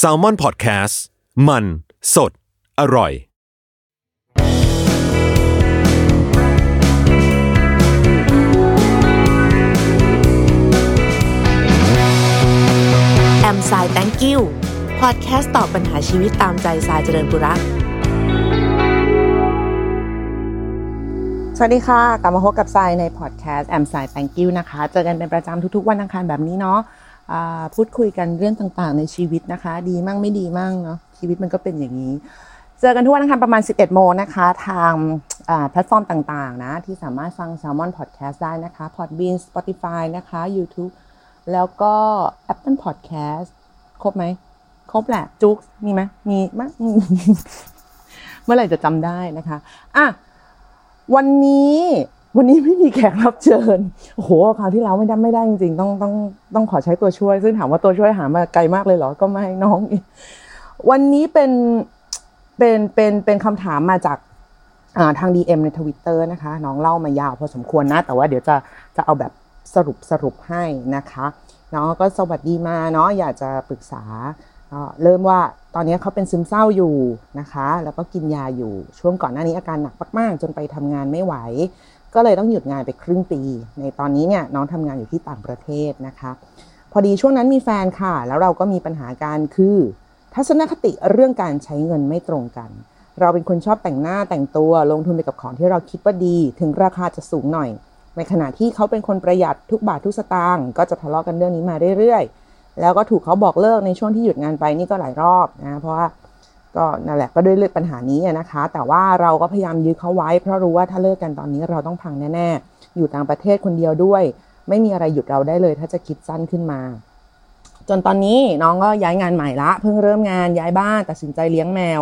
s a l ม o n PODCAST มัน สด อร่อย แอมสาย thank you พอดแคสต์ตอบปัญหาชีวิตตามใจสายเจริญบุรักสวัสดีค่ะ กลับมาพบกับสายในพอดแคสต์แอมสาย thank you นะคะ เจอกันเป็นประจำทุกๆ วันอังคารแบบนี้เนาะอ่า พูดคุยกันเรื่องต่างๆ ในชีวิตนะคะ ดีมั่งไม่ดีมั่งเนาะชีวิตมันก็เป็นอย่างนี้ เจอกันทุกวันอังคารประมาณ 11 โมงนะคะ ทางแพลตฟอร์มต่างๆนะ ที่สามารถฟัง Salmon Podcast ได้นะคะ Podbean Spotify นะคะ YouTube แล้วก็ Apple Podcast ครบไหม ครบแหละจุกมีไหมมีมั้ยเมื่อไหร่จะจำได้นะคะอะวันนี้ วันนี้ไม่มีแขกรับเชิญโอ้โหคราวที่แล้วไม่ได้ไม่ได้จริงๆต้องต้องต้องขอใช้ตัวช่วย ซึ่งถามว่าตัวช่วยหามาไกลมากเลยเหรอก็ไม่น้อง วันนี้เป็นเป็นเป็นเป็นคำถามมาจากทาง DM ในทวิตเตอร์นะคะ น้องเล่ามายาวพอสมควรนะ แต่ว่าเดี๋ยวจะจะเอาแบบสรุปสรุปให้นะคะน้องก็สวัสดีมาเนาะอยากจะปรึกษาเอ่อเริ่มว่าตอนนี้เขาเป็นซึมเศร้าอยู่นะคะ แล้วก็กินยาอยู่ช่วงก่อนหน้านี้อาการหนักมากๆ จนไปทำงานไม่ไหว ก็เลยต้องหยุดงานไปครึ่งปี ในตอนนี้เนี่ยน้องทำงานอยู่ที่ต่างประเทศนะคะ พอดีช่วงนั้นมีแฟนค่ะ แล้วเราก็มีปัญหาการคือ ทัศนคติเรื่องการใช้เงินไม่ตรงกัน เราเป็นคนชอบแต่งหน้าแต่งตัวลงทุนไปกับของที่เราคิดว่าดี ถึงราคาจะสูงหน่อย ในขณะที่เขาเป็นคนประหยัดทุกบาททุกสตางค์ก็จะทะเลาะกันเรื่องนี้มาเรื่อยๆ แล้วก็ถูกเขาบอกเลิกในช่วงที่หยุดงานไปนี่ก็หลายรอบนะเพราะว่า ก็นั่นแหละก็ด้วยเรื่องปัญหานี้นะคะ แต่ว่าเราก็พยายามยื้อเขาไว้ เพราะรู้ว่าถ้าเลิกกันตอนนี้เราต้องพังแน่ๆ อยู่ต่างประเทศคนเดียวด้วย ไม่มีอะไรหยุดเราได้เลย ถ้าจะคิดสั้นขึ้นมา จนตอนนี้น้องก็ย้ายงานใหม่ละ เพิ่งเริ่มงานย้ายบ้านตัดสินใจเลี้ยงแมว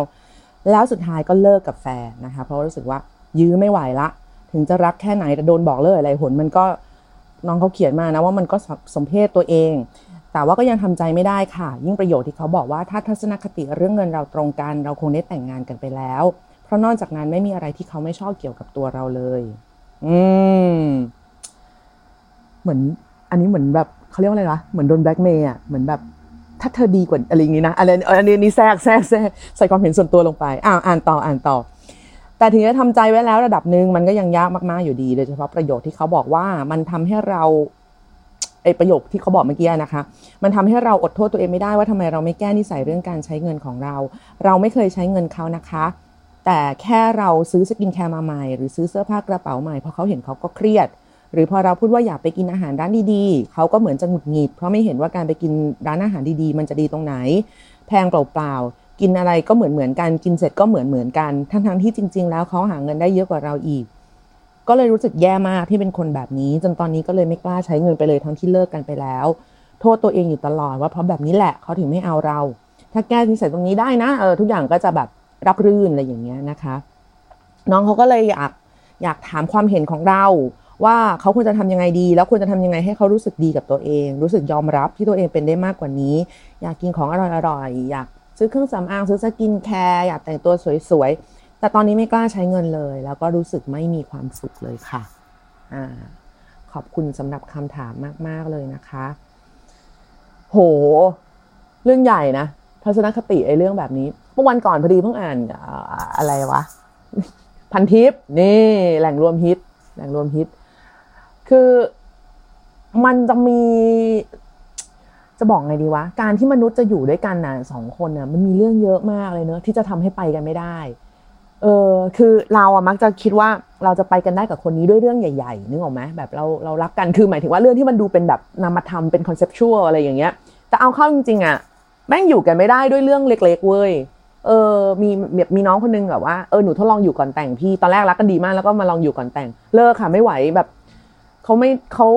แล้วสุดท้ายก็เลิกกับแฟนนะคะ เพราะรู้สึกว่ายื้อไม่ไหวละ ถึงจะรักแค่ไหนแต่โดนบอกเลิกอะไรผลมันก็น้องเขาเขียนมานะว่ามันก็สมเพศตัวเอง แต่ว่าก็ยังทำใจไม่ได้ค่ะ ยิ่งประโยชน์ที่เขาบอกว่าถ้าทัศนคติเรื่องเงินเราตรงกัน เราคงได้แต่งงานกันไปแล้ว เพราะนอกจากนั้นไม่มีอะไรที่เขาไม่ชอบเกี่ยวกับตัวเราเลย อืม เหมือน อันนี้เหมือนแบบเขาเรียกว่าอะไรวะเหมือนโดนแบล็กเมย์อะเหมือนแบบ ถ้าเธอดีกว่าอะไรอย่างงี้นะอะไรอันนี้นี่แทรกแทรกแทรกใส่ความเห็นส่วนตัวลงไปอ่าอ่านต่ออ่านต่อ แต่ถึงจะทำใจไว้แล้วระดับหนึ่งมันก็ยังยากมากๆอยู่ดีโดยเฉพาะประโยคที่เขาบอกว่ามันทำให้เรา ไอประโยคที่เขาบอกเมื่อกี้นะคะ มันทำให้เราอดโทษตัวเองไม่ได้ว่าทำไมเราไม่แก้นิสัยเรื่องการใช้เงินของเรา เราไม่เคยใช้เงินเขานะคะ แต่แค่เราซื้อสกินแคร์มาใหม่ หรือซื้อเสื้อผ้ากระเป๋าใหม่เพราะเขาเห็นเขาก็เครียด หรือพอเราพูดว่าอยากไปกินอาหารร้านดีๆ เขาก็เหมือนจะหงุดหงิด เพราะไม่เห็นว่าการไปกินร้านอาหารดีๆ มันจะดีตรงไหน แพงเปล่าๆกินอะไรก็เหมือนเหมือนกันกินเสร็จก็เหมือนเหมือนกันทั้งๆที่จริง ๆ แล้วเขาหาเงินได้เยอะกว่าเราอีก ก็เลยรู้สึกแย่มากที่เป็นคนแบบนี้ จนตอนนี้ก็เลยไม่กล้าใช้เงินไปเลยทั้งที่เลิกกันไปแล้ว โทษตัวเองอยู่ตลอดว่าเพราะแบบนี้แหละเขาถึงไม่เอาเรา ถ้าแก้นิสัยตรงนี้ได้นะเออทุกอย่างก็จะแบบรับรื่นอะไรอย่างเงี้ยนะคะ น้องเขาก็เลยอยากอยากถามความเห็นของเรา ว่าเขาควรจะทำยังไงดี แล้วควรจะทำยังไงให้เขารู้สึกดีกับตัวเอง รู้สึกยอมรับที่ตัวเองเป็นได้มากกว่านี้ อยากกินของอร่อยๆอยากซื้อเครื่องสำอางซื้อสกินแคร์อยากแต่งตัวสวยๆ แต่ตอนนี้ไม่กล้าใช้เงินเลย แล้วก็รู้สึกไม่มีความสุขเลยค่ะอ่าขอบคุณสำหรับคำถามมาก ๆ เลยนะคะ โห เรื่องใหญ่นะ ทัศนคติไอ้เรื่องแบบนี้ เมื่อวันก่อนพอดีเพิ่งอ่านอะไรวะ พันทิปนี่ แหล่งรวมฮิต แหล่งรวมฮิต คือมันจะมี จะบอกไงดีวะ การที่มนุษย์จะอยู่ด้วยกันนะสองคนน่ะมันมีเรื่องเยอะมากเลยเนอะที่จะทำให้ไปกันไม่ได้ เออคือเราอะมักจะคิดว่าเราจะไปกันได้กับคนนี้ด้วยเรื่องใหญ่ๆนึกออกไหมแบบเราเรารักกันคือหมายถึงว่าเรื่องที่มันดูเป็นแบบนามธรรมเป็นคอนเซปชวลอะไรอย่างเงี้ยแต่เอาเข้าจริงๆอะแม่งอยู่กันไม่ได้ด้วยเรื่องเล็ก ๆ เว้ยเออมีแบบมีน้องคนนึงแบบว่าเออหนูทดลองอยู่ก่อนแต่งพี่ตอนแรกรักกันดีมากแล้วก็มาลองอยู่ก่อนแต่งเลิกค่ะไม่ไหวแบบเขาไม่เขา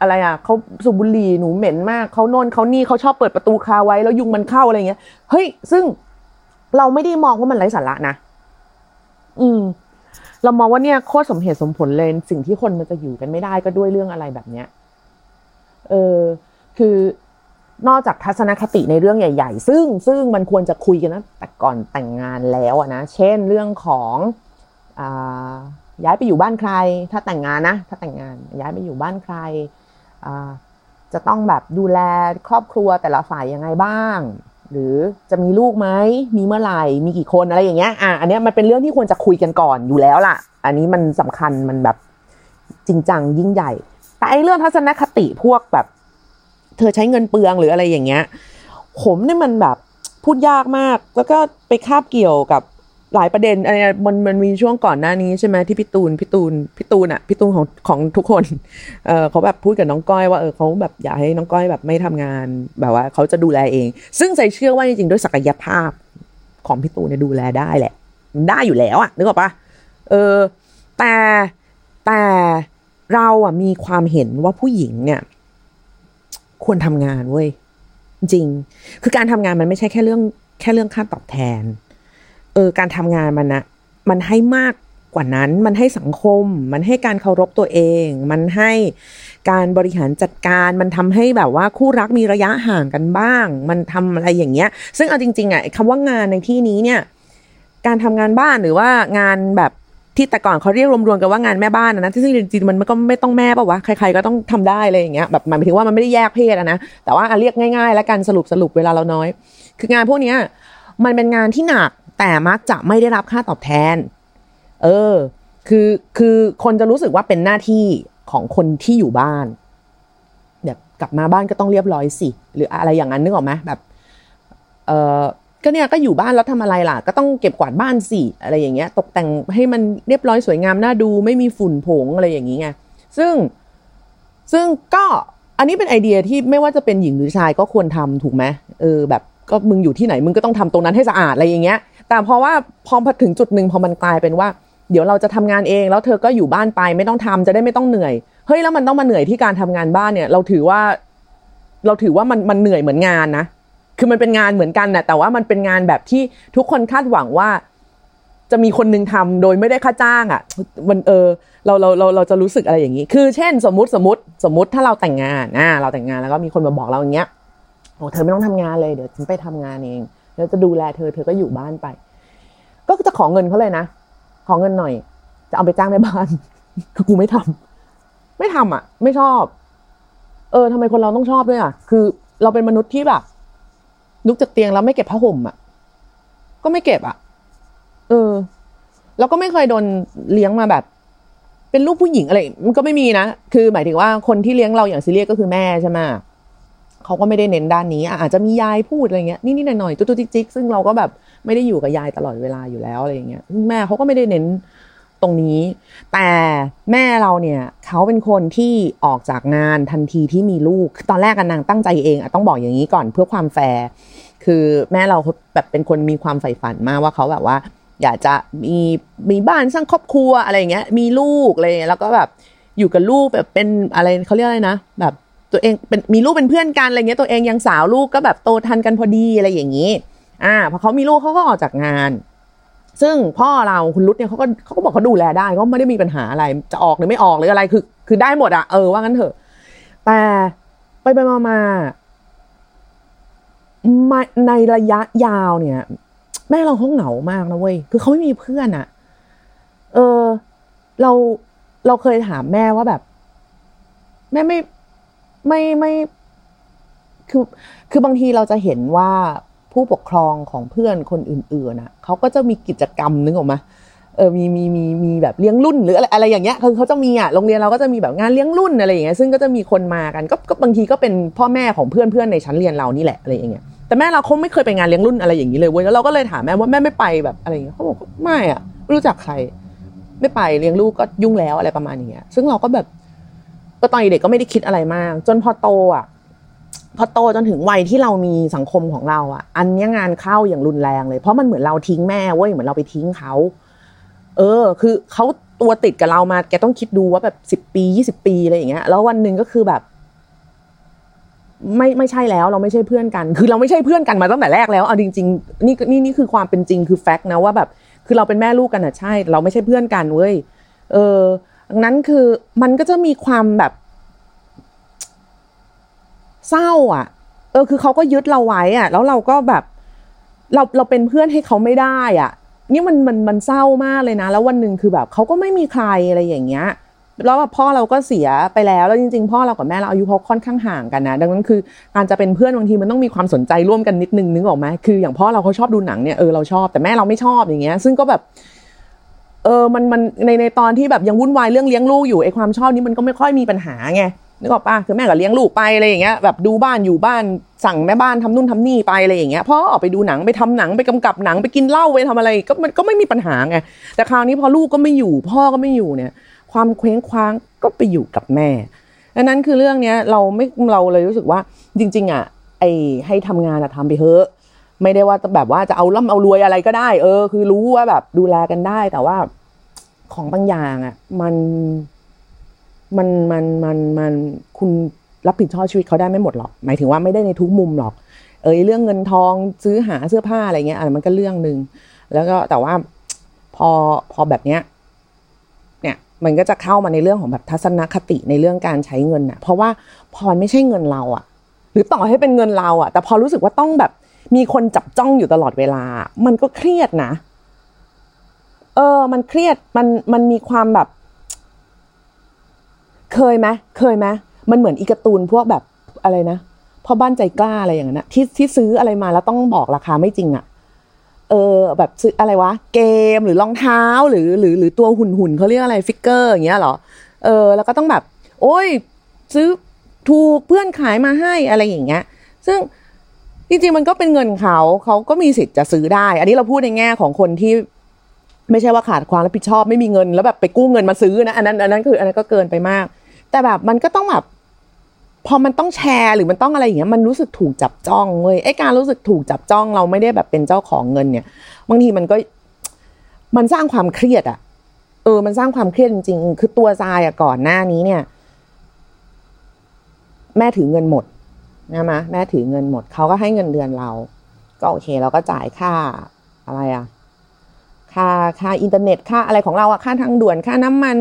อะไรอะเขาสูบบุหรี่หนูเหม็นมากเขาโน่นเขานี่เขาชอบเปิดประตูคาไว้แล้วยุงมันเข้าอะไรเงี้ยเฮ้ยซึ่งเราไม่ได้มองว่ามันไร้สาระนะ เรามองว่าเนี่ยโคตรสมเหตุสมผลเลยสิ่งที่คนมันจะอยู่กันไม่ได้ก็ด้วยเรื่องอะไรแบบเนี้ยเออคือนอกจากทัศนคติในเรื่องใหญ่ ๆ ซึ่งซึ่งมันควรจะคุยกันนะแต่ก่อนแต่งงานแล้วอะนะ เช่นเรื่องของอ่าย้ายไปอยู่บ้านใคร ถ้าแต่งงานนะ ถ้าแต่งงานย้ายไปอยู่บ้านใครอ่าจะต้องแบบดูแลครอบครัวแต่ละฝ่ายยังไงบ้าง หรือจะมีลูกไหมมีเมื่อไหร่มีกี่คนอะไรอย่างเงี้ยอะอันเนี้ยมันเป็นเรื่องที่ควรจะคุยกันก่อนอยู่แล้วล่ะ อันนี้มันสำคัญมันแบบจริงจังยิ่งใหญ่ แต่ไอ้เรื่องทัศนคติพวกแบบ เธอใช้เงินเปลืองหรืออะไรอย่างเงี้ย ผมเนี่ยมันแบบพูดยากมาก แล้วก็ไปคาบเกี่ยวกับ หลายประเด็นอะไรมันมันมีช่วงก่อนหน้านี้ใช่ไหมที่พี่ตูนพี่ตูนพี่ตูนอะพี่ตูนของของทุกคนเออเขาแบบพูดกับน้องก้อยว่าเออเขาแบบอยากให้น้องก้อยแบบไม่ทำงานแบบว่าเขาจะดูแลเอง ซึ่งใส่เชื่อว่าจริงๆด้วยศักยภาพของพี่ตูนเนี่ยดูแลได้แหละ ได้อยู่แล้วอะนึกออกปะเออแต่แต่เราอะมีความเห็นว่าผู้หญิงเนี่ย ควรทำงานเว้ยจริง คือการทำงานมันไม่ใช่แค่เรื่องแค่เรื่องค่าตอบแทน เออการทำงานมันนะมันให้มากกว่านั้น มันให้สังคม มันให้การเคารพตัวเอง มันให้การบริหารจัดการ มันทำให้แบบว่าคู่รักมีระยะห่างกันบ้าง มันทำอะไรอย่างเงี้ย ซึ่งเอาจริงๆอะคำว่างานในที่นี้เนี่ย การทำงานบ้านหรือว่างานแบบที่แต่ก่อนเขาเรียกรวมๆกันว่างานแม่บ้านนะที่ซึ่งจริงๆมันก็ไม่ต้องแม่ป่าวะใครๆก็ต้องทำได้เลยอย่างเงี้ยแบบหมายถึงว่ามันไม่ได้แยกเพศนะแต่ว่าเรียกง่าย ๆ แล้วกันสรุปสรุปเวลาเราน้อย คืองานพวกเนี้ยมันเป็นงานที่หนัก แต่มักจะไม่ได้รับค่าตอบแทน เออ คือคือคนจะรู้สึกว่าเป็นหน้าที่ของคนที่อยู่บ้านแบบกลับมาบ้านก็ต้องเรียบร้อยสิ หรืออะไรอย่างนั้นนึกออกไหมแบบ เออก็เนี่ยก็อยู่บ้านแล้วทำอะไรล่ะ ก็ต้องเก็บกวาดบ้านสิอะไรอย่างเงี้ย ตกแต่งให้มันเรียบร้อยสวยงามน่าดูไม่มีฝุ่นผงอะไรอย่างงี้ไงซึ่งซึ่งก็อันนี้เป็นไอเดียที่ไม่ว่าจะเป็นหญิงหรือชายก็ควรทำถูกไหมเออแบบก็มึงอยู่ที่ไหนมึงก็ต้องทำตรงนั้นให้สะอาดอะไรอย่างเงี้ย แต่เพราะว่าพอถึงจุดหนึ่งพอมันกลายเป็นว่า เดี๋ยวเราจะทำงานเองแล้วเธอก็อยู่บ้านไปไม่ต้องทำจะได้ไม่ต้องเหนื่อยเฮ้ยแล้วมันต้องมาเหนื่อยที่การทำงานบ้านเนี่ย เราถือว่า เราถือว่ามันมันเหนื่อยเหมือนงานนะคือมันเป็นงานเหมือนกันนะแต่ว่ามันเป็นงานแบบที่ทุกคนคาดหวังว่า จะมีคนนึงทำโดยไม่ได้ค่าจ้างอะ่ะ มันเออเราเราเราเราจะรู้สึกอะไรอย่างนี้ คือเช่น สมมติสมมติสมมติถ้าเราแต่งงานอ่าเราแต่งงานแล้วก็มีคนมาบอกเราอย่างเงี้ยโอ้เธอไม่ต้องทำงานเลยเดี๋ยวฉันไปทำงานเอง แล้วจะดูแลเธอเธอก็อยู่บ้านไป ก็จะขอเงินเขาเลยนะขอเงินหน่อย จะเอาไปจ้างแม่บ้านคือกูไม่ทำไม่ทำอะ ไม่ชอบ เออทำไมคนเราต้องชอบด้วยอะ คือ เราเป็นมนุษย์ที่แบบลุกจากเตียงแล้วไม่เก็บผ้าห่มอะ ก็ไม่เก็บอะ เออ แล้วก็ไม่เคยโดนเลี้ยงมาแบบ เป็นลูกผู้หญิงอะไร มันก็ไม่มีนะ คือ หมายถึงว่าคนที่เลี้ยงเราอย่างซีเรียสก็คือแม่ใช่ไหม เขาก็ไม่ได้เน้นด้านนี้ อาจจะมียายพูดอะไรเงี้ยนี่ๆหน่อยๆตุ๊ๆจิ๊กๆซึ่งเราก็แบบไม่ได้อยู่กับยายตลอดเวลาอยู่แล้วอะไรเงี้ยแม่เขาก็ไม่ได้เน้นตรงนี้ แต่แม่เราเนี่ยเขาเป็นคนที่ออกจากงานทันทีที่มีลูกตอนแรกกันนางตั้งใจเองอะต้องบอกอย่างนี้ก่อนเพื่อความแฟร์คือแม่เราแบบเป็นคนมีความใฝ่ฝันมากว่าเขาแบบว่า อยากจะมีมีบ้านสร้างครอบครัวอะไรเงี้ย มีลูกอะไรแล้วก็แบบอยู่กับลูกแบบเป็นอะไรเขาเรียกอะไรนะแบบ ตัวเองเป็นมีลูกเป็นเพื่อนกันอะไรเงี้ยตัวเองยังสาวลูกก็แบบโตทันกันพอดีอะไรอย่างนี้ อ่าพอเขามีลูกเขาก็ออกจากงาน ซึ่งพ่อเราคุณรุดเนี่ยเขาก็เขาก็บอกเขาดูแลได้ก็ไม่ได้มีปัญหาอะไรจะออกหรือไม่ออกหรืออะไรคือ คือได้หมดอะเออว่างั้นเถอะ แต่ไปไปมามาในระยะยาวเนี่ย แม่เราเขาเหงามากนะเว้ยคือเขาไม่มีเพื่อนอะเออ เราเราเคยถามแม่ว่าแบบ แม่ไม่ ไม่ไม่คือคือบางทีเราจะเห็นว่าผู้ปกครองของเพื่อนคนอื่นๆน่ะเขาก็จะมีกิจกรรมนึกออกมาเออมีมีมีมีแบบเลี้ยงรุ่นหรืออะไรอะไรอย่างเงี้ยคือเขาจะมีอะโรงเรียนเราก็จะมีแบบงานเลี้ยงรุ่นอะไรอย่างเงี้ยซึ่งก็จะมีคนมากันก็ก็บางทีก็เป็นพ่อแม่ของเพื่อนเพื่อนในชั้นเรียนเรานี่แหละอะไรอย่างเงี้ยแต่แม่เราคงไม่เคยไปงานเลี้ยงรุ่นอะไรอย่างนี้เลยเว้ยแล้วเราก็เลยถามแม่ว่าแม่ไม่ไปแบบอะไรอย่างเงี้ยเขาบอกไม่อะไม่รู้จักใคร ไม่ไปเลี้ยงลูกก็ยุ่งแล้วอะไรประมาณอย่างเงี้ยซึ่งเราก็แบบ ก็ตอนเด็กก็ไม่ได้คิดอะไรมาก จนพอโตอะพอโตจนถึงวัยที่เรามีสังคมของเราอะ อันนี้งานเข้าอย่างรุนแรงเลย เพราะมันเหมือนเราทิ้งแม่เว้ยเหมือนเราไปทิ้งเขาเออ คือเขาตัวติดกับเรามา แกต้องคิดดูว่าแบบสิบปียี่สิบปีอะไรอย่างเงี้ย แล้ววันหนึ่งก็คือแบบ ไม่ไม่ใช่แล้ว เราไม่ใช่เพื่อนกัน คือเราไม่ใช่เพื่อนกันมาตั้งแต่แรกแล้วเอาจริงๆนี่นี่นี่คือความเป็นจริงคือแฟกต์นะว่าแบบ คือเราเป็นแม่ลูกกันอะใช่ เราไม่ใช่เพื่อนกันเว้ยเออ ดังนั้นคือมันก็จะมีความแบบ เศร้า อะ เออ คือเขาก็ยึดเราไว้อะ แล้วเราก็แบบ เราเราเป็นเพื่อนให้เขาไม่ได้ อะ นี่มันมันมันเศร้ามากเลยนะ แล้ววันหนึ่งคือแบบเขาก็ไม่มีใครอะไรอย่างเงี้ยแล้วแบบพ่อเราก็เสียไปแล้วแล้วจริงๆ พ่อเรากับแม่เราอายุเขาค่อนข้างห่างกันนะดังนั้นคือการจะเป็นเพื่อนบางทีมันต้องมีความสนใจร่วมกันนิดนึงนึกออกไหมคืออย่างพ่อเราเขาชอบดูหนังเนี่ยเออเราชอบแต่แม่เราไม่ชอบอย่างเงี้ยซึ่งก็แบบ เออมันมันในในตอนที่แบบยังวุ่นวายเรื่องเลี้ยงลูกอยู่ไอความชอบนี้มันก็ไม่ค่อยมีปัญหาไงนึกออกปะคือแม่ก็เลี้ยงลูกไปอะไรอย่างเงี้ยแบบดูบ้านอยู่บ้านสั่งแม่บ้านทำนู่นทำนี่ไปอะไรอย่างเงี้ยพ่อออกไปดูหนังไปทำหนังไปกำกับหนังไปกินเหล้าไปทำอะไรก็มันก็ไม่มีปัญหาไงแต่คราวนี้พอลูกก็ไม่อยู่ พ่อก็ไม่อยู่เนี่ย ความเคว้งคว้างก็ไปอยู่กับแม่ดังนั้นคือเรื่องเนี้ยเราไม่เราเลยรู้สึกว่าจริง ๆอะไอให้ทำงานอะทำไปเถอะไม่ได้ว่าแบบว่าจะเอาล่ำเอารวยอะไรก็ได้ เออ คือรู้ว่าแบบดูแลกันได้แต่ว่า ของบางอย่างอะมันมันมันมันมันคุณรับผิดชอบชีวิตเขาได้ไม่หมดหรอก หมายถึงว่าไม่ได้ในทุกมุมหรอก เออเรื่องเงินทองซื้อหาเสื้อผ้าอะไรเงี้ยอันมันก็เรื่องหนึ่งแล้วก็แต่ว่าพอพอแบบเนี้ยเนี่ยมันก็จะเข้ามาในเรื่องของแบบทัศนคติในเรื่องการใช้เงินอะ เพราะว่าพอมันไม่ใช่เงินเราอะ หรือต่อให้เป็นเงินเราอะ แต่พอรู้สึกว่าต้องแบบมีคนจับจ้องอยู่ตลอดเวลา มันก็เครียดนะ เออ มันเครียดมันมันมีความแบบ เคยไหมเคยไหมมันเหมือนอีกร์ตูนพวกแบบอะไรนะพ่อบ้านใจกล้าอะไรอย่างนั้นนะที่ที่ซื้ออะไรมาแล้วต้องบอกราคาไม่จริงอะ่ะ เออ แบบซื้ออะไรวะ เกมหรือรองเท้าหรือหรือหรือตัวหุ่นหุ่นเขาเรียกอะไรฟิกเกอร์อย่างเงี้ยเหรอ เออ แล้วก็ต้องแบบ โอ้ย ซื้อถูกเพื่อนขายมาให้อะไรอย่างเงี้ย ซึ่งจริงๆมันก็เป็นเงินเขาเขาก็มีสิทธิ์จะซื้อได้ อันนี้เราพูดในแง่ของคนที่ ไม่ใช่ว่าขาดความรับผิดชอบไม่มีเงิน แล้วแบบไปกู้เงินมาซื้อนะอันนั้นอันนั้นคืออันนั้นก็เกินไปมาก แต่แบบมันก็ต้องแบบพอมันต้องแชร์หรือมันต้องอะไรอย่างเงี้ยมันรู้สึกถูกจับจ้องเว้ยไอ้การรู้สึกถูกจับจ้องเราไม่ได้แบบเป็นเจ้าของเงินเนี่ยบางทีมันก็มันสร้างความเครียดอะเออ มันสร้างความเครียดจริงๆ คือตัวทรายอะก่อนหน้านี้เนี่ย แม่ถือเงินหมดนะมะแม่ถือเงินหมดเขาก็ให้เงินเดือนเรา ก็โอเคเราก็จ่ายค่าอะไรอะ ค่าค่าอินเทอร์เน็ตค่าอะไรของเราอะค่าทางด่วนค่าน้ำมัน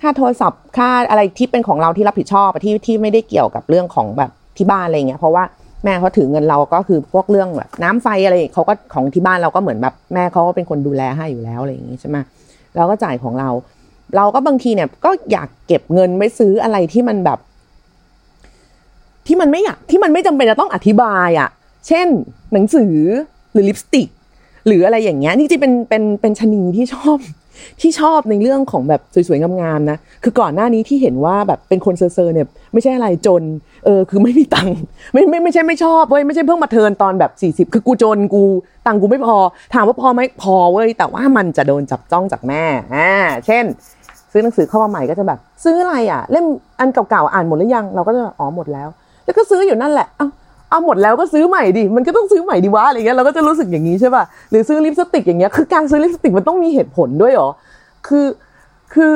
ค่าโทรศัพท์ค่าอะไรที่เป็นของเราที่รับผิดชอบที่ที่ไม่ได้เกี่ยวกับเรื่องของแบบที่บ้านอะไรเงี้ยเพราะว่าแม่เขาถือเงินเราก็คือพวกเรื่องแบบน้ำไฟอะไรเขาก็ของที่บ้านเราก็เหมือนแบบแม่เขาก็เป็นคนดูแลให้อยู่แล้วอะไรอย่างงี้ใช่ไหมเราก็จ่ายของเรา เราก็บางทีเนี่ยก็อยากเก็บเงินไว้ซื้ออะไรที่มันแบบ ที่มันไม่อยากที่มันไม่จำเป็นจะต้องอธิบายอะ่ะ เช่น หนังสือหรือลิปสติก หรืออะไรอย่างเงี้ยนี่จริงเป็นเป็นเป็นชนีที่ชอบที่ชอบในเรื่องของแบบสวยๆงามๆนะ คือก่อนหน้านี้ที่เห็นว่าแบบเป็นคนเซอร์เนี่ยไม่ใช่อะไรจน เออคือไม่มีตังค์ไม่ไม่ไม่ใช่ไม่ชอบเว้ยไม่ใช่เพิ่งมาเทินตอนแบบสี่สิบคือกูจนกูตังค์กูไม่พอ ถามว่าพอไหมพอเว้ยแต่ว่ามันจะโดนจับจ้องจากแม่อ่าเช่น ซื้อหนังสือเข้ามาใหม่ก็จะแบบ ซื้ออะไรอะ เล่มอันเก่าๆอ่านหมดหรือยัง เราก็จะอ๋อหมดแล้ว แล้วก็ซื้ออยู่นั่นแหละอ้า เอาหมดแล้วก็ซื้อใหม่ดิ มันก็ต้องซื้อใหม่ดิวะอะไรเงี้ย เราก็จะรู้สึกอย่างนี้ใช่ป่ะ หรือซื้อลิปสติกอย่างเงี้ย คือการซื้อลิปสติกมันต้องมีเหตุผลด้วยหรอ คือ คือ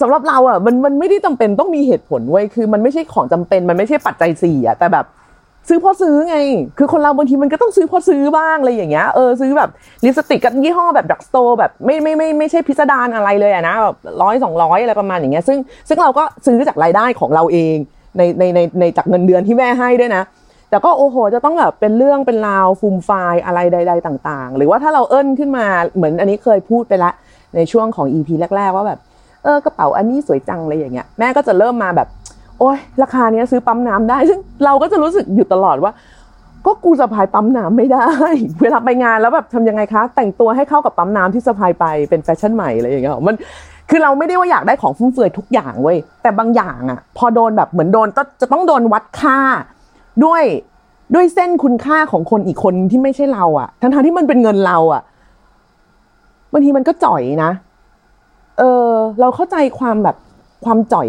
สำหรับเราอะ มัน มันไม่ได้จำเป็นต้องมีเหตุผลเว้ คือมันไม่ใช่ของจำเป็น มันไม่ใช่ปัจจัยสี่อะ แต่แบบซื้อเพราะซื้อไง คือคนเราบางทีมันก็ต้องซื้อเพราะซื้อบ้างอะไรอย่างเงี้ย เออซื้อแบบลิปสติกกับยี่ห้อแบบดักสโตแบบไม่ไม่ไม่ไม่ใช่พิสดารอะไรเลยอะนะแบบร้อยสองร้อยอะไรประมาณอย่างเงี้ย ซึ่งซึ่งเราก็ซื้อจากรายได้ของเราเองในในในในจากเงินเดือนที่แม่ให้ด้วยนะ แต่ก็โอ้โห จะต้องแบบเป็นเรื่องเป็นราวฟูมฟายอะไรใด ๆ ต่างๆ หรือว่าถ้าเราเอ่ยขึ้นมาเหมือนอันนี้เคยพูดไปละในช่วงของ EP แรก ๆ ว่าแบบเออกระเป๋าอันนี้สวยจังอะไรอย่างเงี้ยแม่ก็จะเริ่มมาแบบ โอ้ยราคาเนี้ยซื้อปั๊มน้ำได้ซึ่งเราก็จะรู้สึกอยู่ตลอดว่า ก็กูสะพายปั๊มน้ำไม่ได้ เวลาไปงานแล้วแบบทำยังไงคะ แต่งตัวให้เข้ากับปั๊มน้ำที่สะพายไปเป็นแฟชั่นใหม่อะไรอย่างเงี้ยมันคือเราไม่ได้ว่าอยากได้ของฟุ่มเฟือยทุกอย่างเว้ยแต่บางอย่างอะพอโดนแบบเหมือนโดนก็จะต้องโดนวัดค่า ด้วยด้วยเส้นคุณค่าของคนอีกคนที่ไม่ใช่เราอะทั้งๆที่มันเป็นเงินเราอะบางทีมันก็จ่อยนะ เออ เราเข้าใจความแบบความจ่อย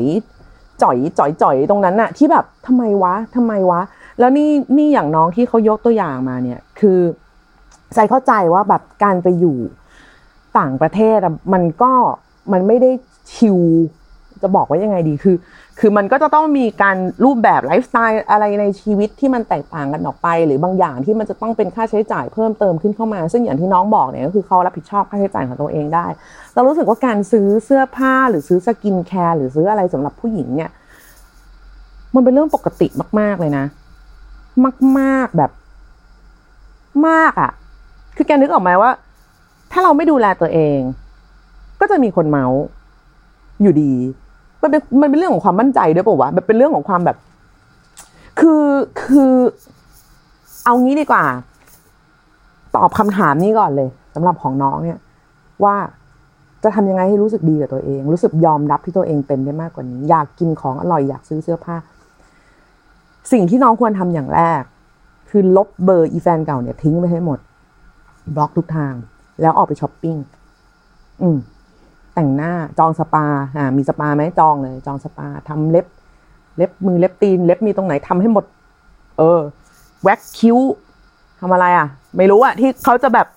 จ่อยจ่อยจ่อยตรงนั้นอะที่แบบทำไมวะทำไมวะ แล้วนี่นี่อย่างน้องที่เขายกตัวอย่างมาเนี่ย คือใจเข้าใจว่าแบบการไปอยู่ต่างประเทศอะมันก็มันไม่ได้ chill จะบอกว่ายังไงดีคือ คือมันก็จะต้องมีการรูปแบบไลฟ์สไตล์อะไรในชีวิตที่มันแตกต่างกันออกไป หรือบางอย่างที่มันจะต้องเป็นค่าใช้จ่ายเพิ่มเติมขึ้นเข้ามา ซึ่งอย่างที่น้องบอกเนี่ยก็คือเขารับผิดชอบค่าใช้จ่ายของตัวเองได้ เรารู้สึกว่าการซื้อเสื้อผ้าหรือซื้อ skincare หรือซื้ออะไรสำหรับผู้หญิงเนี่ย มันเป็นเรื่องปกติมาก ๆเลยนะ มากๆแบบมากอะ่ะ คือแกนึกออกไหมว่า ถ้าเราไม่ดูแลตัวเอง ก็จะมีคนเมาส์อยู่ดี มันเป็นมันเป็นเรื่องของความมั่นใจด้วยป่าวะมันเป็นเรื่องของความแบบ คือคือ เอางี้ดีกว่า ตอบคำถามนี้ก่อนเลยสำหรับของน้องเนี่ย ว่าจะทำยังไงให้รู้สึกดีกับตัวเอง รู้สึกยอมรับที่ตัวเองเป็นได้มากกว่านี้ อยากกินของอร่อยอยากซื้อเสื้อผ้า สิ่งที่น้องควรทำอย่างแรก คือลบเบอร์อีแฟนเก่าเนี่ยทิ้งไปให้หมดบล็อกทุกทาง แล้วออกไปช้อปปิ้งอืม แต่งหน้าจองสปาอ่ามีสปาไหมจองเลย จองสปาทำเล็บ เล็บมือเล็บตีน เล็บมีตรงไหนทำให้หมด เออแว็กคิ้วทำอะไรอะ ไม่รู้อะที่เขาจะแบบ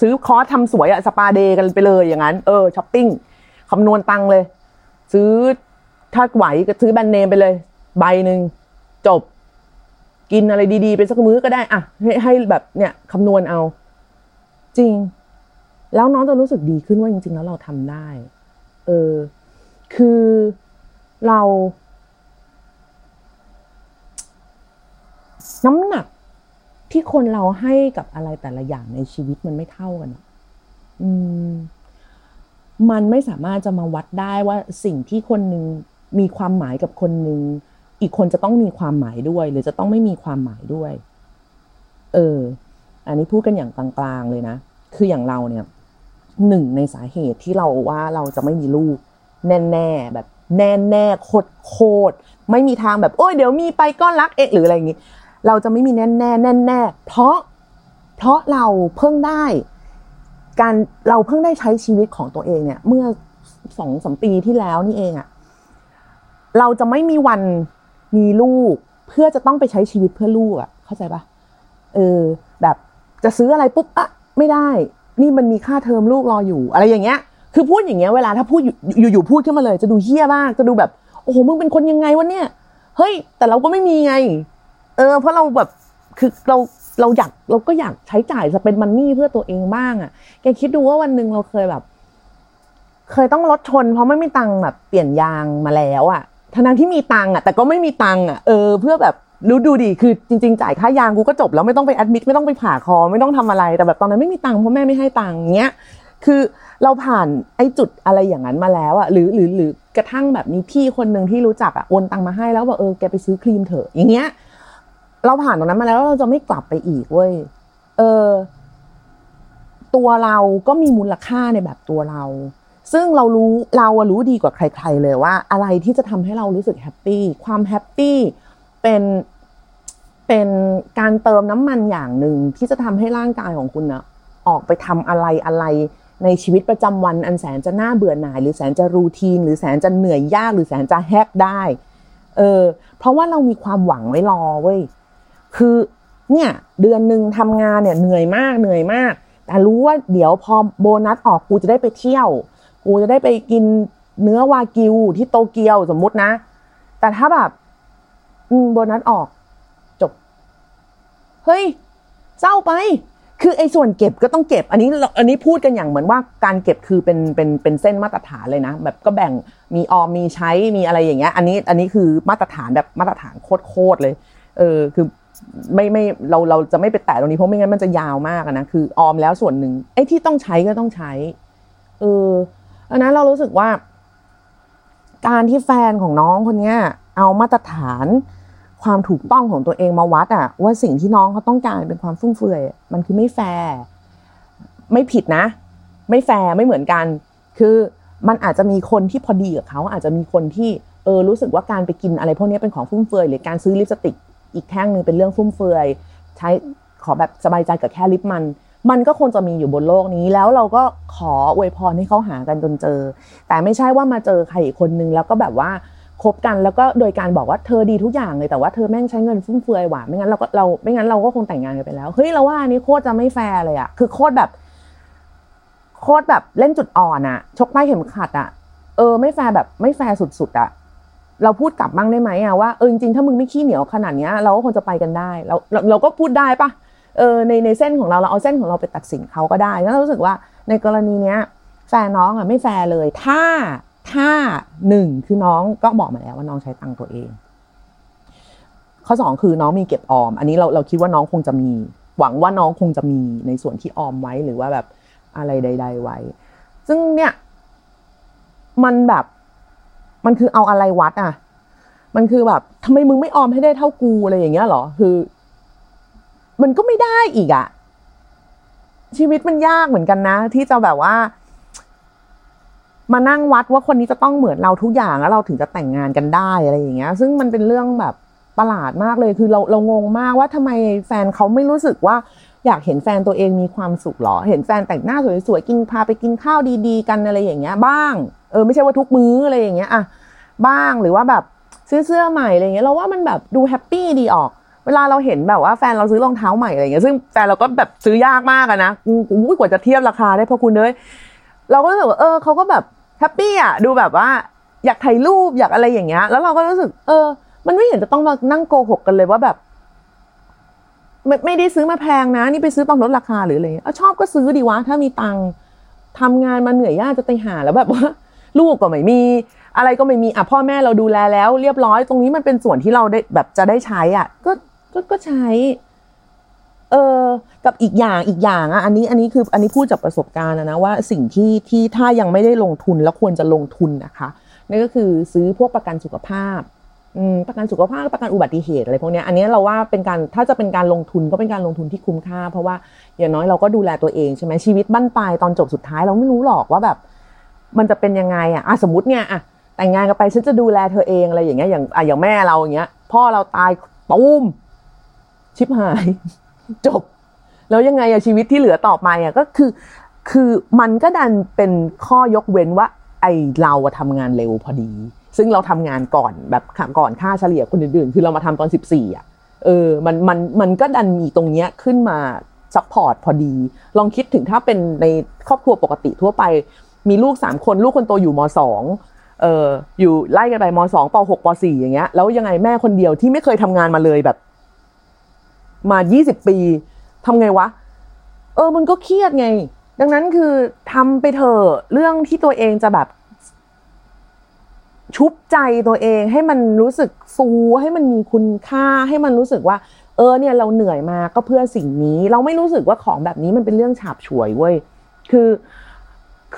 ซื้อคอร์สทำสวยอะ spa day กันไปเลยอย่างนั้น เออช้อปปิ้งคำนวณตังค์เลย ซื้อถ้าไหวก็ซื้อแบรนด์เนมไปเลย ใบหนึ่งจบ กินอะไรดีๆไปสักมื้อก็ได้อะให้ให้แบบเนี่ยคำนวณเอา จริง แล้วน้องจะรู้สึกดีขึ้นว่าจริง ๆ แล้วเราทำได้ เออ คือเรา น้ำหนักที่คนเราให้กับอะไรแต่ละอย่างในชีวิตมันไม่เท่ากันอะอืม มันไม่สามารถจะมาวัดได้ว่าสิ่งที่คนหนึ่งมีความหมายกับคนหนึ่งอีกคนจะต้องมีความหมายด้วย หรือจะต้องไม่มีความหมายด้วย เออ อันนี้พูดกันอย่างกลางๆเลยนะ คืออย่างเราเนี่ย หนึ่งในสาเหตุที่เราว่าเราจะไม่มีลูก แน่ๆแบบแน่ๆโคตรโคตรไม่มีทางแบบโอ้ยเดี๋ยวมีไปก็รักเอกหรืออะไรอย่างงี้ เราจะไม่มีแน่แน่แน่แน่เพราะเพราะเราเพิ่งได้ การเราเพิ่งได้ใช้ชีวิตของตัวเองเนี่ย เมื่อสองสมปีที่แล้วนี่เองอะเราจะไม่มีวันมีลูก เพื่อจะต้องไปใช้ชีวิตเพื่อลูกอะเข้าใจปะเออ แบบจะซื้ออะไรปุ๊บอะไม่ได้ นี่มันมีค่าเทอมลูกรออยู่ อะไรอย่างเงี้ย คือพูดอย่างเงี้ยเวลาถ้าพูดอยู่อยู่พูดขึ้นมาเลย จะดูเฮี้ยมากจะดูแบบโอ้โหมึงเป็นคนยังไงวะเนี่ยเฮ้ย แต่เราก็ไม่มีไง เออ เพราะเราแบบคือเราเราอยากเราก็อยากใช้จ่ายจะเป็นมันนี่เพื่อตัวเองบ้างอะ่ะ แกคิดดูว่าวันหนึ่งเราเคยแบบ เคยต้องรถชน เพราะไม่มีตังค์แบบเปลี่ยนยางมาแล้วอะ่ะทั้งที่มีตังค์อะ แต่ก็ไม่มีตังค์อะเออเพื่อแบบ รู้ดูดิคือจริงๆ จ่ายค่ายางกูก็จบแล้วไม่ต้องไปแอดมิดไม่ต้องไปผ่าคอไม่ต้องทำอะไรแต่แบบตอนนั้นไม่มีตังค์เพราะแม่ไม่ให้ตังค์เงี้ยคือเราผ่านไอ้จุดอะไรอย่างนั้นมาแล้วอะหรือหรือหรือกระทั่งแบบมีพี่คนหนึ่งที่รู้จักอะโอนตังค์มาให้แล้วบอกเออแกไปซื้อครีมเถอะอย่างเงี้ย เราผ่านตรงนั้นมาแล้วเราจะไม่กลับไปอีกเว้ยเออ ตัวเราก็มีมูลค่าในแบบตัวเรา ซึ่งเรารู้เรารู้ดีกว่าใคร ๆ เลยว่า อะไรที่จะทำให้เรารู้สึก happy ความ happy เป็นเป็นการเติมน้ำมันอย่างหนึ่งที่จะทำให้ร่างกายของคุณนะออกไปทำอะไรอะไรในชีวิตประจำวันอันแสนจะน่าเบื่อหน่าย หรือแสนจะรูทีน หรือแสนจะเหนื่อยยาก หรือแสนจะแฮกได้ เออ เพราะว่าเรามีความหวังไว้รอเว้ยคือเนี่ยเดือนหนึ่งทำงานเนี่ยเหนื่อยมากเหนื่อยมาก แต่รู้ว่าเดี๋ยวพอโบนัสออกกูจะได้ไปเที่ยว กูจะได้ไปกินเนื้อวากิวที่โตเกียวสมมุตินะ แต่ถ้าแบบ อืมโบนัสออก จบ เฮ้ยเศร้าไป คือไอ้ส่วนเก็บก็ต้องเก็บ อันนี้อันนี้พูดกันอย่างเหมือนว่าการเก็บคือเป็นเป็นเป็นเส้นมาตรฐานเลยนะ แบบก็แบ่งมีออมมีใช้มีอะไรอย่างเงี้ย อันนี้อันนี้คือมาตรฐานแบบมาตรฐานโคตรเลย เออคือไม่ไม่เราเราจะไม่ไปแตะตรงนี้เพราะไม่งั้นมันจะยาวมากนะคือออมแล้วส่วนหนึ่งไอ้ที่ต้องใช้ก็ต้องใช้ เอออันนั้นเรารู้สึกว่า การที่แฟนของน้องคนเนี้ย เอามาตรฐาน ความถูกต้องของตัวเองมาวัดอะว่าสิ่งที่น้องเขาต้องการเป็นความฟุ่มเฟือยมันคือไม่แฟร์ไม่ผิดนะ ไม่แฟร์ไม่เหมือนกัน คือมันอาจจะมีคนที่พอดีกับเขาอาจจะมีคนที่เออรู้สึกว่าการไปกินอะไรพวกนี้เป็นของฟุ่มเฟือยหรือการซื้อลิปสติกอีกแท่งหนึ่งเป็นเรื่องฟุ่มเฟือย ใช้ขอแบบสบายใจกับแค่ลิปมัน มันก็คงจะมีอยู่บนโลกนี้ แล้วเราก็ขออวยพรให้เขาหากันจนเจอ แต่ไม่ใช่ว่ามาเจอใครอีกคนนึงแล้วก็แบบว่า คบกันแล้วก็โดยการบอกว่าเธอดีทุกอย่างเลยแต่ว่าเธอแม่งใช้เงินฟุ่มเฟือยหว่ะไม่งั้นเราก็เราไม่งั้นเราก็คงแต่งงานกันไปแล้วเฮ้ยเราว่าอันนี้โคตรจะไม่แฟร์เลยอะคือโคตรแบบ โคตรแบบเล่นจุดอ่อนอะชกใต้เข็มขัดอะเออไม่แฟร์แบบไม่แฟร์สุดๆอะเราพูดกลับบ้างได้ไหมอะว่าเออจริงๆถ้ามึงไม่ขี้เหนียวขนาดเนี้ยเราก็คงจะไปกันได้เราเราก็พูดได้ปะเออในในเส้นของเราเราเอาเส้นของเราไปตัดสินเขาก็ได้แล้วเรารู้สึกว่าในกรณีเนี้ยแฟนน้องอะไม่แฟร์เลย ถ้า ถ้าหนึ่งคือน้องก็บอกมาแล้วว่าน้องใช้ตังค์ตัวเอง ข้อสองคือน้องมีเก็บออม อันนี้เราเราคิดว่าน้องคงจะมี หวังว่าน้องคงจะมีในส่วนที่ออมไว้หรือว่าแบบอะไรใด ๆ ไว้ ซึ่งเนี่ย มันแบบมันคือเอาอะไรวัดอะ มันคือแบบทำไมมึงไม่ออมให้ได้เท่ากูอะไรอย่างเงี้ยหรอ คือ มันก็ไม่ได้อีกอะชีวิตมันยากเหมือนกันนะ ที่จะแบบว่า มานั่งวัดว่าคนนี้จะต้องเหมือนเราทุกอย่างแล้วเราถึงจะแต่งงานกันได้อะไรอย่างเงี้ย ซึ่งมันเป็นเรื่องแบบประหลาดมากเลยคือเราเรางงมากว่าทำไมแฟนเขาไม่รู้สึกว่าอยากเห็นแฟนตัวเองมีความสุขหรอ เห็นแฟนแต่งหน้าสวยๆกินพาไปกินข้าวดีๆ กันอะไรอย่างเงี้ย บ้างเออไม่ใช่ว่าทุกมื้ออะไรอย่างเงี้ยอะบ้างหรือว่าแบบซื้อเสื้อใหม่อะไรเงี้ยเราว่ามันแบบดู happy ดีออกเวลาเราเห็นแบบว่าแฟนเราซื้อรองเท้าใหม่อะไรเงี้ยซึ่งแฟนเราก็แบบซื้อยากมากอะนะอุ้ยกว่าจะเทียบราคาได้พอคุณเลยเราก็รู้สึกว่าเออเขาก็แบบ happy อะดูแบบว่า อยากถ่ายรูปอยากอะไรอย่างเงี้ย แล้วเราก็รู้สึก เออ มันไม่เห็นจะต้องมานั่งโกหกกันเลยว่าแบบไม่ไม่ได้ซื้อมาแพงนะ นี่ไปซื้อตอนลดราคาหรืออะไรเออชอบก็ซื้อดีวะ ถ้ามีตังค์ทำงานมาเหนื่อยยากจะไปหาแล้วแบบว่าลูกก็ไม่มี อะไรก็ไม่มีอะพ่อแม่เราดูแลแล้ว เรียบร้อย ตรงนี้มันเป็นส่วนที่เราได้แบบจะได้ใช้อะ ก็ก็ก็ใช้ เออกับอีกอย่างอีกอย่างอะอันนี้อันนี้คืออันนี้พูดจากประสบการณ์นะว่าสิ่งที่ที่ถ้ายังไม่ได้ลงทุนแล้วควรจะลงทุนนะคะนั่นก็คือซื้อพวกประกันสุขภาพประกันสุขภาพประกันอุบัติเหตุอะไรพวกนี้อันนี้เราว่าเป็นการถ้าจะเป็นการลงทุนก็เป็นการลงทุนที่คุ้มค่า เพราะว่าอย่างน้อยเราก็ดูแลตัวเองใช่ไหมชีวิตบั้นปลายตอนจบสุดท้ายเราไม่รู้หรอกว่าแบบ มันจะเป็นยังไงอะอะสมมติเนี่ยอะแต่งงานกันไปฉันจะดูแลเธอเองอะไรอย่างเงี้ยอย่างอะอย่างแม่เราอย่างเงี้ย พ่อเราตายตู้มชิบหาย จบ แล้วยังไงอะชีวิตที่เหลือต่อไปอะก็คือ คือมันก็ดันเป็นข้อยกเว้นว่า ไอเราทำงานเร็วพอดี ซึ่งเราทำงานก่อนแบบก่อนค่าเฉลี่ยคนอื่นๆ คือเรามาทำตอน14อะเออมันมันมันก็ดันมีตรงเนี้ยขึ้นมา support พอดี ลองคิดถึงถ้าเป็นในครอบครัวปกติทั่วไป มีลูกสามคนลูกคนโตอยู่มสองเอออยู่ไล่กันไปมสองปหกปสี่อย่างเงี้ยแล้วยังไงแม่คนเดียวที่ไม่เคยทำงานมาเลยแบบ มายี่สิบปีทำไงวะ เออมันก็เครียดไง ดังนั้นคือทำไปเถอะเรื่องที่ตัวเองจะแบบ ชุบใจตัวเองให้มันรู้สึกฟูให้มันมีคุณค่าให้มันรู้สึกว่า เออเนี่ยเราเหนื่อยมาก็เพื่อสิ่งนี้ เราไม่รู้สึกว่าของแบบนี้มันเป็นเรื่องฉาบฉวยเว้ยคือ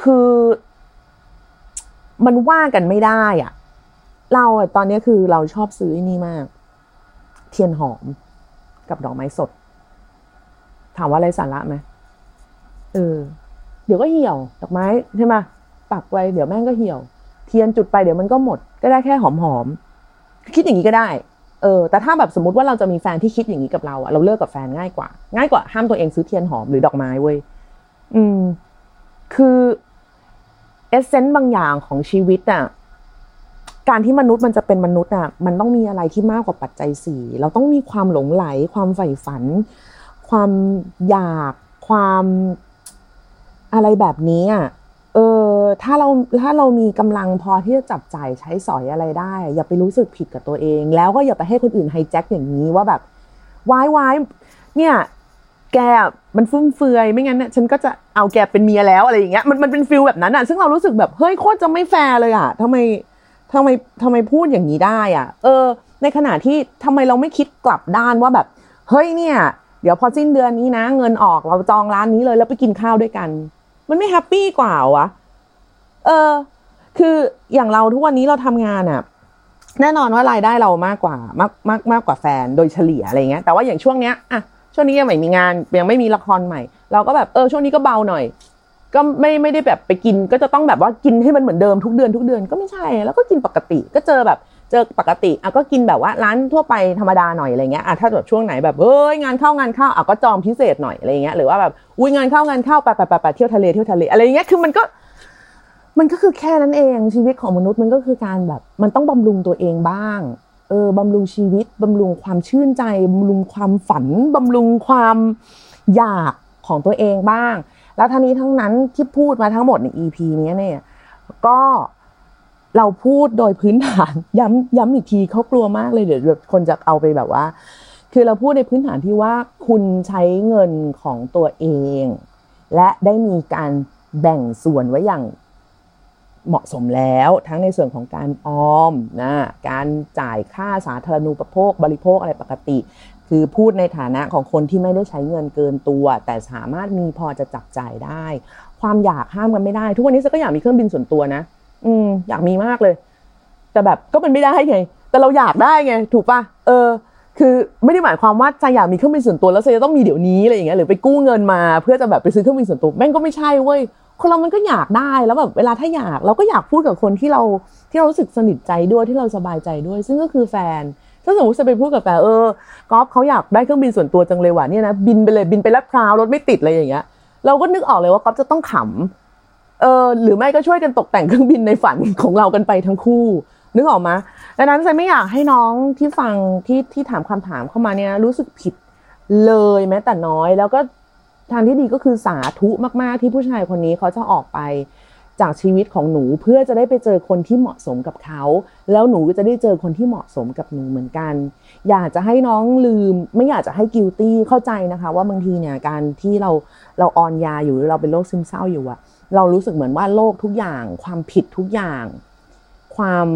คือมันว่ากันไม่ได้อะเราตอนนี้คือเราชอบซื้อนี่มาก เทียนหอม กับดอกไม้สด ถามว่าอะไรสาระไหมเออ เดี๋ยวก็เหี่ยว ดอกไม้ใช่ไหมปักไว้เดี๋ยวแม่งก็เหี่ยว เทียนจุดไปเดี๋ยวมันก็หมด ก็ได้แค่หอมหอมคิดอย่างนี้ก็ได้ เออ แต่ถ้าแบบสมมติว่าเราจะมีแฟนที่คิดอย่างนี้กับเราอะเราเลิกกับแฟนง่ายกว่า ง่ายกว่าห้ามตัวเองซื้อเทียนหอมหรือดอกไม้เว้ย อืม คือเอเซนต์บางอย่างของชีวิตอะ การที่มนุษย์มันจะเป็นมนุษย์อะมันต้องมีอะไรที่มากกว่าปัจจัยสี่เราต้องมีความหลงไหล ความใฝ่ฝัน ความอยากความอะไรแบบนี้อะเออถ้าเราถ้าเรามีกำลังพอที่จะจับจ่ายใช้สอยอะไรได้ อย่าไปรู้สึกผิดกับตัวเอง แล้วก็อย่าไปให้คนอื่น hijack อย่างนี้ว่าแบบวายวายเนี่ยแกมันฟุ่มเฟือยไม่งั้นเนี่ยฉันก็จะเอาแกเป็นเมียแล้วอะไรอย่างเงี้ยมันมันเป็น feel แบบนั้นอะซึ่งเรารู้สึกแบบเฮ้ยโคตรจะไม่แฟร์เลยอะทำไม ทำไมทำไมพูดอย่างนี้ได้อะเออ ในขณะที่ทำไมเราไม่คิดกลับด้านว่าแบบ เฮ้ยเนี่ย เดี๋ยวพอสิ้นเดือนนี้นะ เงินออกเราจองร้านนี้เลยแล้วไปกินข้าวด้วยกัน มันไม่ happy กว่าวะเออ คืออย่างเราทุกวันนี้เราทำงานอะแน่นอนว่ารายได้เรามากกว่ามากมากมากกว่าแฟนโดยเฉลี่ยอะไรเงี้ยแต่ว่าอย่างช่วงเนี้ยอะช่วงนี้ยังไม่มีงานยังไม่มีละครใหม่ เราก็แบบเออช่วงนี้ก็เบาหน่อย ก็ไม่ไม่ได้แบบไปกินก็จะต้องแบบว่ากินให้มันเหมือนเดิมทุกเดือนทุกเดือนก็ไม่ใช่ แล้วก็กินปกติก็เจอแบบเจอปกติอะก็กินแบบว่าร้านทั่วไปธรรมดาหน่อยอะไรเงี้ยอะถ้าแบบช่วงไหนแบบเอ้ยงานเข้างานเข้าอะก็จองพิเศษหน่อยอะไรเงี้ยหรือว่าแบบอุ้ยงานเข้างานเข้าไปไปไปไปเที่ยวทะเลเที่ยวทะเลอะไรเงี้ยคือมันก็ มันก็คือแค่นั้นเองชีวิตของมนุษย์มันก็คือการแบบ มันต้องบำรุงตัวเองบ้างเออบำรุงชีวิตบำรุงความชื่นใจบำรุงความฝันบำรุงความอยากของตัวเองบ้าง แล้วท่านี้ทั้งนั้นที่พูดมาทั้งหมดใน EP นี้เนี่ยก็เราพูดโดยพื้นฐาน ย้ำย้ำอีกทีเขากลัวมากเลยเดี๋ยวคนจะเอาไปแบบว่า คือเราพูดในพื้นฐานที่ว่าคุณใช้เงินของตัวเอง และได้มีการแบ่งส่วนไว้อย่างเหมาะสมแล้วทั้งในส่วนของการออมนะการจ่ายค่าสาธารณูปโภค บริโภคอะไรปกติ คือพูดในฐานะของคนที่ไม่ได้ใช้เงินเกินตัว แต่สามารถมีพอจะจับจ่ายได้ ความอยากห้ามกันไม่ได้ ทุกวันนี้ฉันก็อยากมีเครื่องบินส่วนตัวนะ อืม อยากมีมากเลย แต่แบบก็มันไม่ได้ไง แต่เราอยากได้ไง ถูกปะเออ คือไม่ได้หมายความว่าใจอยากมีเครื่องบินส่วนตัวแล้วจะต้องมีเดี๋ยวนี้อะไรอย่างเงี้ยหรือไปกู้เงินมา เพื่อจะแบบไปซื้อเครื่องบินส่วนตัวแม่งก็ไม่ใช่เว้ยคนเรามันก็อยากได้แล้วแบบเวลาถ้าอยากเราก็อยากพูดกับคนที่เราที่เรารู้สึกสนิทใจด้วยที่เราสบายใจด้วย ซึ่งก็คือแฟน ถ้าสมมติจะไปพูดกับแฟนเออกอล์ฟเขาอยากได้เครื่องบินส่วนตัวจังเลยว่ะเนี่ยนะบินไปเลยบินไปลาดพร้าวรถไม่ติดอะไรอย่างเงี้ย เราก็นึกออกเลยว่ากอล์ฟจะต้องขำเออหรือไม่ก็ช่วยกันตกแต่งเครื่องบินในฝันของเรากันไปทั้งคู่นึกออกมาดังนั้นฉันไม่อยากให้น้องที่ฟังที่ที่ถามคำถามเข้ามาเนี่ยรู้สึกผิดเลยแม้แต่น้อย แล้วก็ทางที่ดีก็คือสาธุมากๆที่ผู้ชายคนนี้เขาจะออกไป จากชีวิตของหนูเพื่อจะได้ไปเจอคนที่เหมาะสมกับเขา แล้วหนูก็จะได้เจอคนที่เหมาะสมกับหนูเหมือนกัน อยากจะให้น้องลืม ไม่อยากจะให้กิลตี้เข้าใจนะคะ ว่าบางทีเนี่ยการที่เราเราออนยาอยู่หรือเราเป็นโรคซึมเศร้าอยู่อะเรารู้สึกเหมือนว่าโลกทุกอย่าง ความผิดทุกอย่าง ความ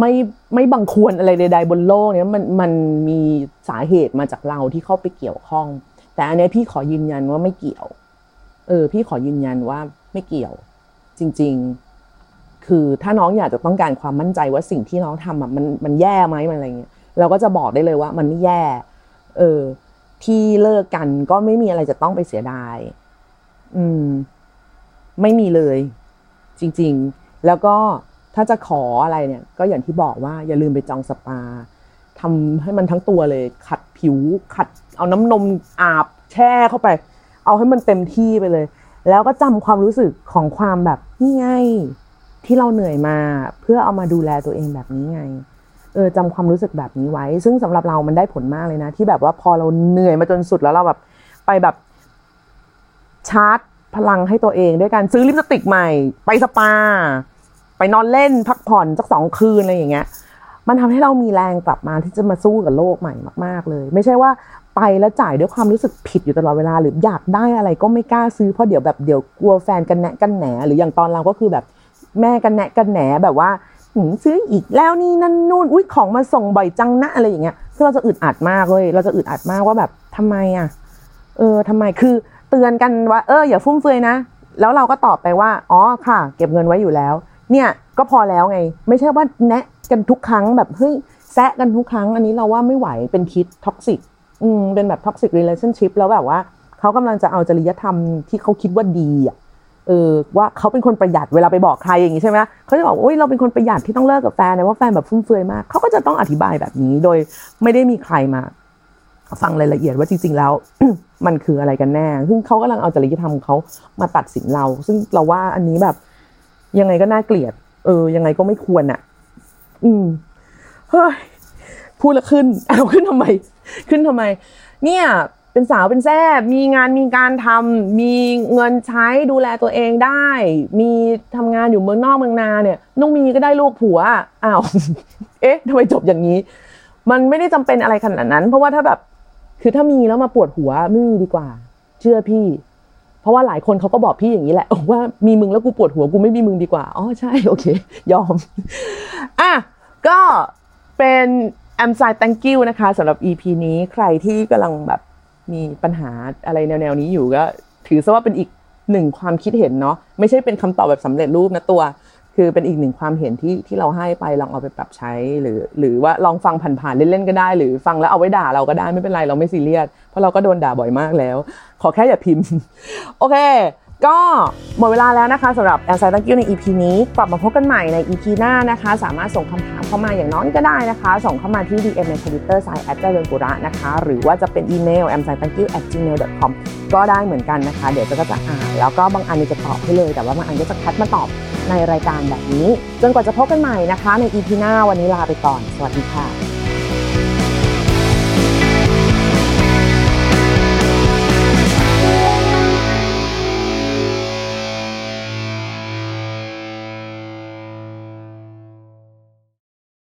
ไม่ไม่บังควรอะไรใดๆบนโลกเนี้ยมันมันมีสาเหตุมาจากเราที่เข้าไปเกี่ยวข้อง แต่อันนี้พี่ขอยืนยันว่าไม่เกี่ยว เออ พี่ขอยืนยันว่าไม่เกี่ยว จริง ๆ คือถ้าน้องอยากจะต้องการความมั่นใจว่าสิ่งที่น้องทำอะมันมันแย่ไหมมันอะไรเงี้ยเราก็จะบอกได้เลยว่ามันไม่แย่ เออ ที่เลิกกันก็ไม่มีอะไรจะต้องไปเสียดาย อืม ไม่มีเลย จริง ๆ แล้วก็ถ้าจะขออะไรเนี่ย ก็อย่างที่บอกว่าอย่าลืมไปจองสปาทำให้มันทั้งตัวเลย ขัดผิว ขัด เอาน้ำนมอาบแช่เข้าไป เอาให้มันเต็มที่ไปเลย แล้วก็จำความรู้สึกของความแบบนี่ไงที่เราเหนื่อยมาเพื่อเอามาดูแลตัวเองแบบนี้ไงเออจำความรู้สึกแบบนี้ไว้ ซึ่งสำหรับเรามันได้ผลมากเลยนะ ที่แบบว่าพอเราเหนื่อยมาจนสุดแล้วเราแบบไปแบบชาร์จพลังให้ตัวเองด้วยการซื้อลิปสติกใหม่ ไปสปา ไปนอนเล่นพักผ่อนสักสองคืนอะไรอย่างเงี้ย มันทำให้เรามีแรงกลับมาที่จะมาสู้กับโลกใหม่มาก ๆ เลย ไม่ใช่ว่า ไปแล้วจ่ายด้วยความรู้สึกผิดอยู่ตลอดเวลา หรืออยากได้อะไรก็ไม่กล้าซื้อเพราะเดี๋ยวแบบเดี๋ยวกลัวแฟนกันแนะกันแหนหรืออย่างตอนเราก็คือแบบแม่กันแนะกันแหนแบบว่าซื้ออีกแล้วนี่นั่นนู่นอุ้ยของมาส่งบ่อยจังนะอะไรอย่างเงี้ยคือเราจะอึดอัดมากเลย เราจะอึดอัดมากว่าแบบทำไมอะเออทำไมคือเตือนกันว่าเอออย่าฟุ่มเฟือยนะ แล้วเราก็ตอบไปว่าอ๋อค่ะ เก็บเงินไว้อยู่แล้ว เนี่ยก็พอแล้วไง ไม่ใช่ว่าแนะกันทุกครั้งแบบเฮ้ยแซะกันทุกครั้ง อันนี้เราว่าไม่ไหวเป็นพิษ toxic อืมเป็นแบบ toxic relationship แล้วแบบว่าเขากำลังจะเอาจริยธรรมที่เขาคิดว่าดีอะเออว่าเขาเป็นคนประหยัดเวลาไปบอกใครอย่างนี้ใช่ไหมเขาจะบอกโอ้ยเราเป็นคนประหยัดที่ต้องเลิกกับแฟนนะว่าแฟนแบบฟุ่มเฟือยมากเขาก็จะต้องอธิบายแบบนี้โดยไม่ได้มีใครมาฟังรายละเอียดว่าจริง ๆ แล้วมันคืออะไรกันแน่ ซึ่งเขากำลังเอาจริยธรรมเขามาตัดสินเรา ซึ่งเราว่าอันนี้แบบ ยังไงก็น่าเกลียด เออ ยังไงก็ไม่ควรอะ อืม เฮ้ย พูดแล้วขึ้น เอาขึ้นทำไม ขึ้นทำไม เนี่ยเป็นสาวเป็นแซ่บมีงานมีการทำมีเงินใช้ดูแลตัวเองได้ มีทำงานอยู่เมืองนอกเมืองนาเนี่ยน้องมีก็ได้ลูกผัวอ้าวเอ๊ะทำไมจบอย่างนี้ มันไม่ได้จำเป็นอะไรขนาดนั้น เพราะว่าถ้าแบบคือถ้ามีแล้วมาปวดหัวไม่มีดีกว่า เชื่อพี่ เพราะว่าหลายคนเขาก็บอกพี่อย่างนี้แหละว่ามีมึงแล้วกูปวดหัวกูไม่มีมึงดีกว่าอ๋อใช่โอเค ยอมอะก็เป็น แอมไซ thank you นะคะสำหรับ EP นี้ใครที่กำลังแบบมีปัญหาอะไรแนวๆนี้อยู่ก็ถือซะว่าเป็นอีกหนึ่งความคิดเห็นเนาะไม่ใช่เป็นคำตอบแบบสำเร็จรูปนะตัว คือเป็นอีกหนึ่งความเห็นที่ที่เราให้ไปลองเอาไปปรับใช้หรือ หรือว่าลองฟังผ่านๆเล่นๆก็ได้ หรือฟังแล้วเอาไว้ด่าเราก็ได้ไม่เป็นไรเราไม่ซีเรียสเพราะเราก็โดนด่าบ่อยมากแล้ว ขอแค่อย่าพิมพ์ โอเค ก็หมดเวลาแล้วนะคะสำหรับแอนไซตังกิ้วใน EP นี้ กลับมาพบกันใหม่ใน EP หน้านะคะ สามารถส่งคำถามเข้ามาอย่างน้อยก็ได้นะคะ ส่งเข้ามาที่ DM ในทวิตเตอร์ไซแอดเจริญปุระนะคะ หรือว่าจะเป็นอีเมล a m s i t a n k y o u at gmail com ก็ได้เหมือนกันนะคะ เดี๋ยวจะก็จะอ่านแล้วก็บางอันจะตอบให้เลย แต่ว่าบางอันก็จะคัดมาตอบในรายการแบบนี้ จนกว่าจะพบกันใหม่นะคะ ใน EP หน้าวันนี้ลาไปก่อน สวัสดีค่ะ